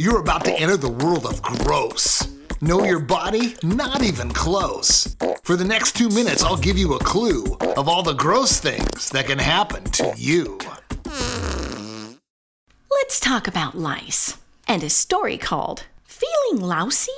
You're about to enter the world of gross. Know your body? Not even close. For the next two minutes, I'll give you a clue of all the gross things that can happen to you. Let's talk about lice and a story called Feeling Lousy?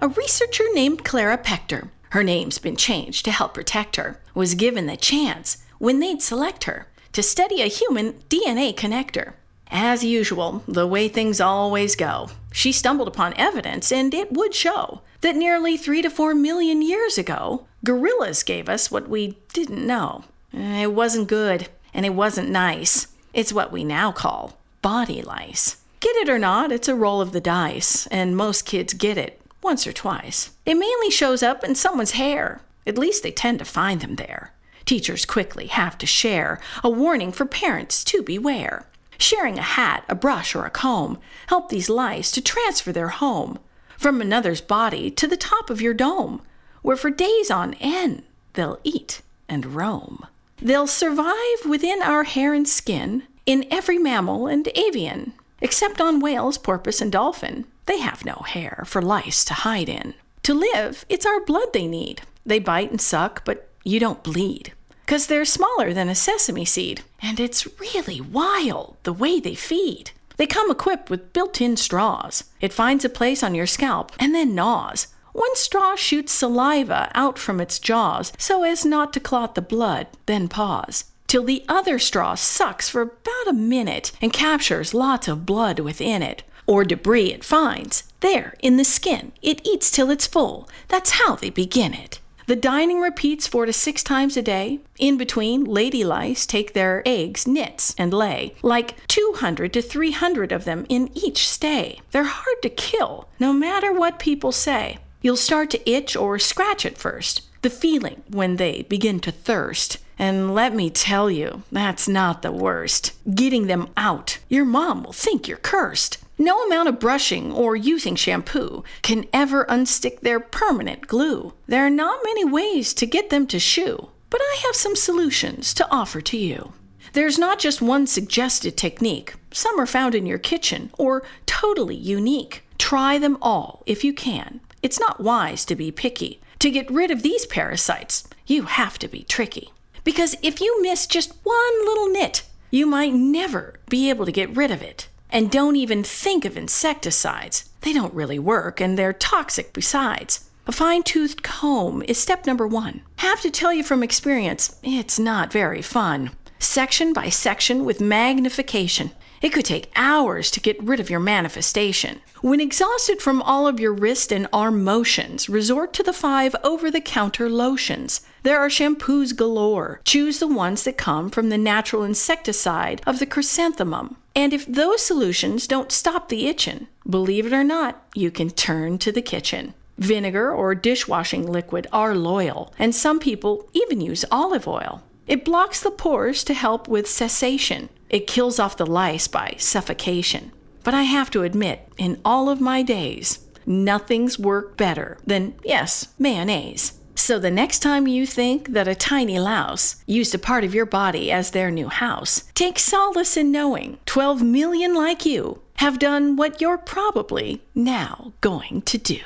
A researcher named Clara Pector, her name's been changed to help protect her, was given the chance when they'd select her to study a human DNA connector. As usual, the way things always go, she stumbled upon evidence, and it would show that nearly three to four million years ago, gorillas gave us what we didn't know. It wasn't good, and it wasn't nice. It's what we now call body lice. Get it or not, it's a roll of the dice, and most kids get it once or twice. It mainly shows up in someone's hair. At least they tend to find them there. Teachers quickly have to share a warning for parents to beware. Sharing a hat, a brush, or a comb help these lice to transfer their home from another's body to the top of your dome, where for days on end they'll eat and roam. They'll survive within our hair and skin in every mammal and avian, except on whales, porpoise, and dolphin. They have no hair for lice to hide in. To live, it's our blood they need. They bite and suck, but you don't bleed. Because they're smaller than a sesame seed, and it's really wild the way they feed. They come equipped with built in straws. It finds a place on your scalp and then gnaws. One straw shoots saliva out from its jaws so as not to clot the blood, then pause. Till the other straw sucks for about a minute and captures lots of blood within it or debris it finds. There, in the skin, it eats till it's full. That's how they begin it. The dining repeats four to six times a day. In between, lady lice take their eggs, nits, and lay, like 200 to 300 of them in each stay. They're hard to kill, no matter what people say. You'll start to itch or scratch at first, the feeling when they begin to thirst. And let me tell you, that's not the worst. Getting them out, your mom will think you're cursed. No amount of brushing or using shampoo can ever unstick their permanent glue. There are not many ways to get them to shoo, but I have some solutions to offer to you. There's not just one suggested technique, some are found in your kitchen or totally unique. Try them all if you can. It's not wise to be picky. To get rid of these parasites, you have to be tricky. Because if you miss just one little nit, you might never be able to get rid of it. And don't even think of insecticides. They don't really work and they're toxic besides. A fine toothed comb is step number one. Have to tell you from experience, it's not very fun. Section by section with magnification. It could take hours to get rid of your manifestation. When exhausted from all of your wrist and arm motions, resort to the five over the counter lotions. There are shampoos galore. Choose the ones that come from the natural insecticide of the chrysanthemum. And if those solutions don't stop the itching, believe it or not, you can turn to the kitchen. Vinegar or dishwashing liquid are loyal, and some people even use olive oil. It blocks the pores to help with cessation. It kills off the lice by suffocation. But I have to admit, in all of my days, nothing's worked better than, yes, mayonnaise. So the next time you think that a tiny louse used a part of your body as their new house, take solace in knowing 12 million like you have done what you're probably now going to do.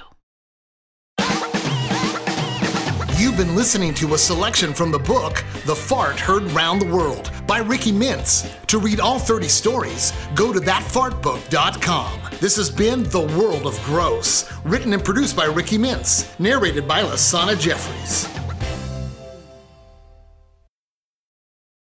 You've been listening to a selection from the book The Fart Heard Round the World by Ricky Mintz. To read all 30 stories, go to thatfartbook.com. This has been The World of Gross, written and produced by Ricky Mintz, narrated by Lasana Jeffries.